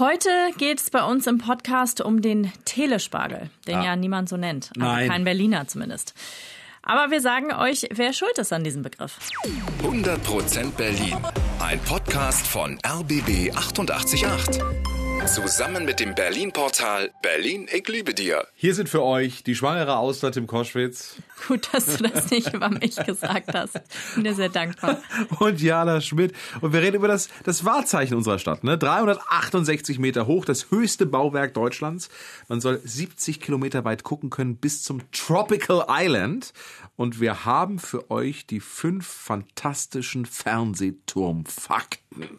Heute geht es bei uns im Podcast um den Telespargel, den Ah. ja niemand so nennt. Also Nein. kein Berliner zumindest. Aber wir sagen euch, wer schuld ist an diesem Begriff. 100% Berlin. Ein Podcast von RBB 888. Zusammen mit dem Berlin-Portal Berlin, ich liebe dir. Hier sind für euch die schwangere Austern Tim Koschwitz Gut, dass du das nicht über mich gesagt hast. Bin dir sehr dankbar. und Jana Schmidt. Und wir reden über das, das Wahrzeichen unserer Stadt. Ne? 368 Meter hoch, das höchste Bauwerk Deutschlands. Man soll 70 Kilometer weit gucken können bis zum Tropical Island. Und wir haben für euch die fünf fantastischen Fernsehturmfakten.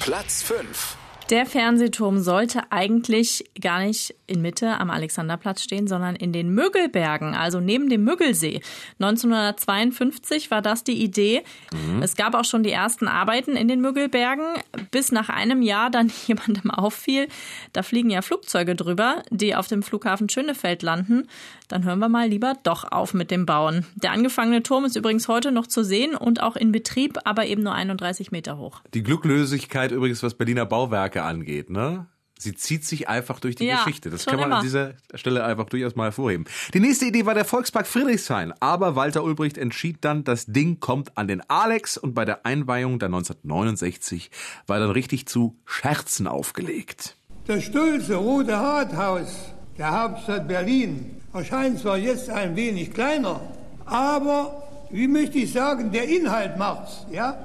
Platz 5. Der Fernsehturm sollte eigentlich gar nicht in Mitte am Alexanderplatz stehen, sondern in den Müggelbergen, also neben dem Müggelsee. 1952 war das die Idee. Es gab auch schon die ersten Arbeiten in den Müggelbergen, bis nach einem Jahr dann jemandem auffiel, da fliegen ja Flugzeuge drüber, die auf dem Flughafen Schönefeld landen. Dann hören wir mal lieber doch auf mit dem Bauen. Der angefangene Turm ist übrigens heute noch zu sehen und auch in Betrieb, aber eben nur 31 Meter hoch. Die Glücklosigkeit übrigens, was Berliner Bauwerke angeht, ne? Sie zieht sich einfach durch die Ja, Geschichte. Das kann man immer. an dieser Stelle einfach durchaus mal hervorheben. Die nächste Idee war der Volkspark Friedrichshain. Aber Walter Ulbricht entschied dann, das Ding kommt an den Alex und bei der Einweihung dann 1969 war dann richtig zu Scherzen aufgelegt. Das stolze Rote Rathaus der Hauptstadt Berlin erscheint zwar jetzt ein wenig kleiner, aber wie möchte ich sagen, der Inhalt macht's, ja?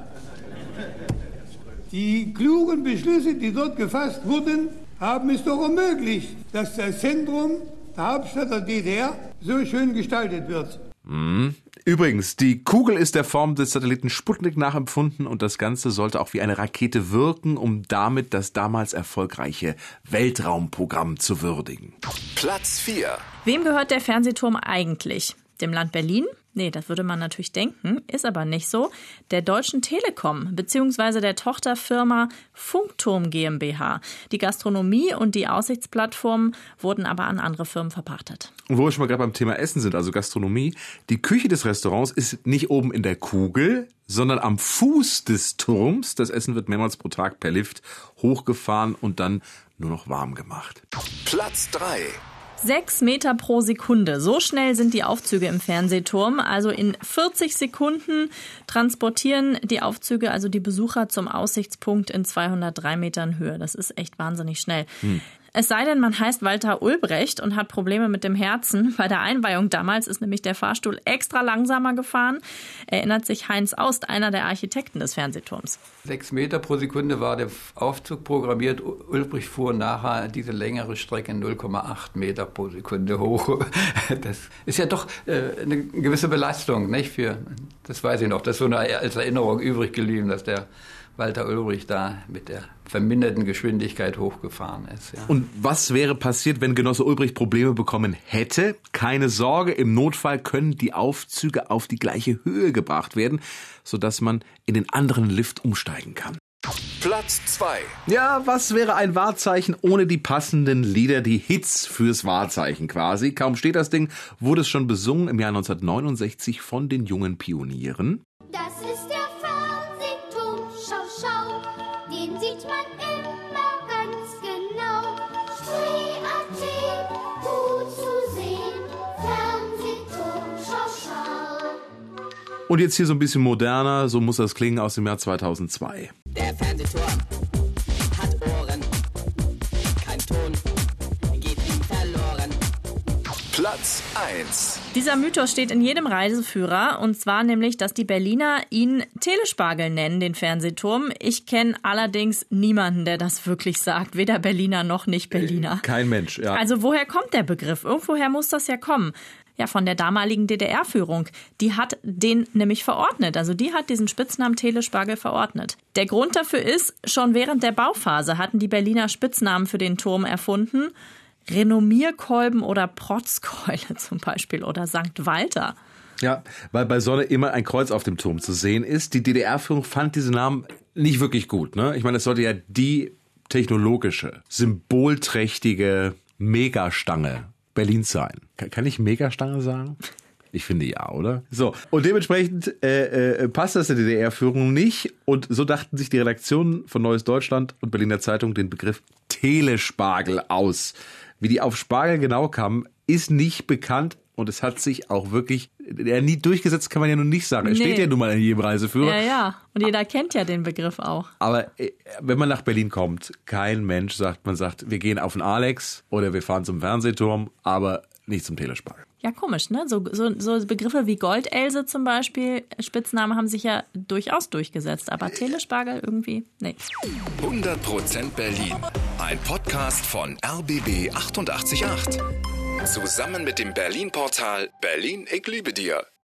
Die klugen Beschlüsse, die dort gefasst wurden, haben es doch ermöglicht, dass das Zentrum der Hauptstadt der DDR so schön gestaltet wird. Übrigens, die Kugel ist der Form des Satelliten Sputnik nachempfunden und das Ganze sollte auch wie eine Rakete wirken, um damit das damals erfolgreiche Weltraumprogramm zu würdigen. Platz 4. Wem gehört der Fernsehturm eigentlich? Dem Land Berlin? Nee, das würde man natürlich denken, ist aber nicht so. Der Deutschen Telekom beziehungsweise der Tochterfirma Funkturm GmbH. Die Gastronomie und die Aussichtsplattformen wurden aber an andere Firmen verpachtet. Und wo wir schon mal gerade beim Thema Essen sind, also Gastronomie, die Küche des Restaurants ist nicht oben in der Kugel, sondern am Fuß des Turms. Das Essen wird mehrmals pro Tag per Lift hochgefahren und dann nur noch warm gemacht. Platz 3. Sechs Meter pro Sekunde. So schnell sind die Aufzüge im Fernsehturm. Also in 40 Sekunden transportieren die Aufzüge also die Besucher zum Aussichtspunkt in 203 Metern Höhe. Das ist echt wahnsinnig schnell. Es sei denn, man heißt Walter Ulbrecht und hat Probleme mit dem Herzen. Bei der Einweihung damals ist nämlich der Fahrstuhl extra langsamer gefahren. Erinnert sich Heinz Aust, einer der Architekten des Fernsehturms. Sechs Meter pro Sekunde war der Aufzug programmiert. Ulbrich fuhr nachher diese längere Strecke 0,8 Meter pro Sekunde hoch. Das ist ja doch äh, eine gewisse Belastung, nicht? Für, das weiß ich noch. Das ist so eine, als Erinnerung übrig geblieben, dass der Walter Ulbrich da mit der verminderten Geschwindigkeit hochgefahren ist. Ja. Und was wäre passiert, wenn Genosse Ulbricht Probleme bekommen hätte? Keine Sorge, im Notfall können die Aufzüge auf die gleiche Höhe gebracht werden, sodass man in den anderen Lift umsteigen kann. Platz 2. Ja, was wäre ein Wahrzeichen ohne die passenden Lieder, die Hits fürs Wahrzeichen quasi? Kaum steht das Ding, wurde es schon besungen im Jahr 1969 von den jungen Pionieren. Das den sieht man immer ganz genau. Kreativ, gut zu sehen, Fernsehturm, schau. Und jetzt hier so ein bisschen moderner, so muss das klingen aus dem Jahr 2002. Platz 1. Dieser Mythos steht in jedem Reiseführer und zwar nämlich, dass die Berliner ihn Telespargel nennen, den Fernsehturm. Ich kenne allerdings niemanden, der das wirklich sagt, weder Berliner noch nicht Berliner. Kein Mensch, ja. Also woher kommt der Begriff? Irgendwoher muss das ja kommen. Ja, von der damaligen DDR-Führung. Die hat den nämlich verordnet. Also die hat diesen Spitznamen Telespargel verordnet. Der Grund dafür ist, schon während der Bauphase hatten die Berliner Spitznamen für den Turm erfunden. Renommierkolben oder Protzkeule zum Beispiel oder St. Walter. Ja, weil bei Sonne immer ein Kreuz auf dem Turm zu sehen ist. Die DDR-Führung fand diese Namen nicht wirklich gut. Ne? Ich meine, es sollte ja die technologische, symbolträchtige Megastange Berlins sein. Kann ich Megastange sagen? Ich finde ja, oder? So, und dementsprechend äh, äh, passt das der DDR-Führung nicht. Und so dachten sich die Redaktionen von Neues Deutschland und Berliner Zeitung den Begriff Telespargel aus. Wie die auf Spargel genau kamen, ist nicht bekannt. Und es hat sich auch wirklich, ja, nie durchgesetzt, kann man ja nun nicht sagen. Es Nee. steht ja nun mal in jedem Reiseführer. Ja, ja. Und jeder kennt ja den Begriff auch. Aber äh, wenn man nach Berlin kommt, kein Mensch sagt, man sagt, wir gehen auf den Alex oder wir fahren zum Fernsehturm, aber nicht zum Telespargel. Ja, komisch, ne? So, so, so Begriffe wie Goldelse zum Beispiel, Spitznamen haben sich ja durchaus durchgesetzt. Aber Telespargel irgendwie, nee. 100% Berlin. Ein Podcast von RBB 888. Zusammen mit dem Berlin-Portal Berlin, ich liebe dir.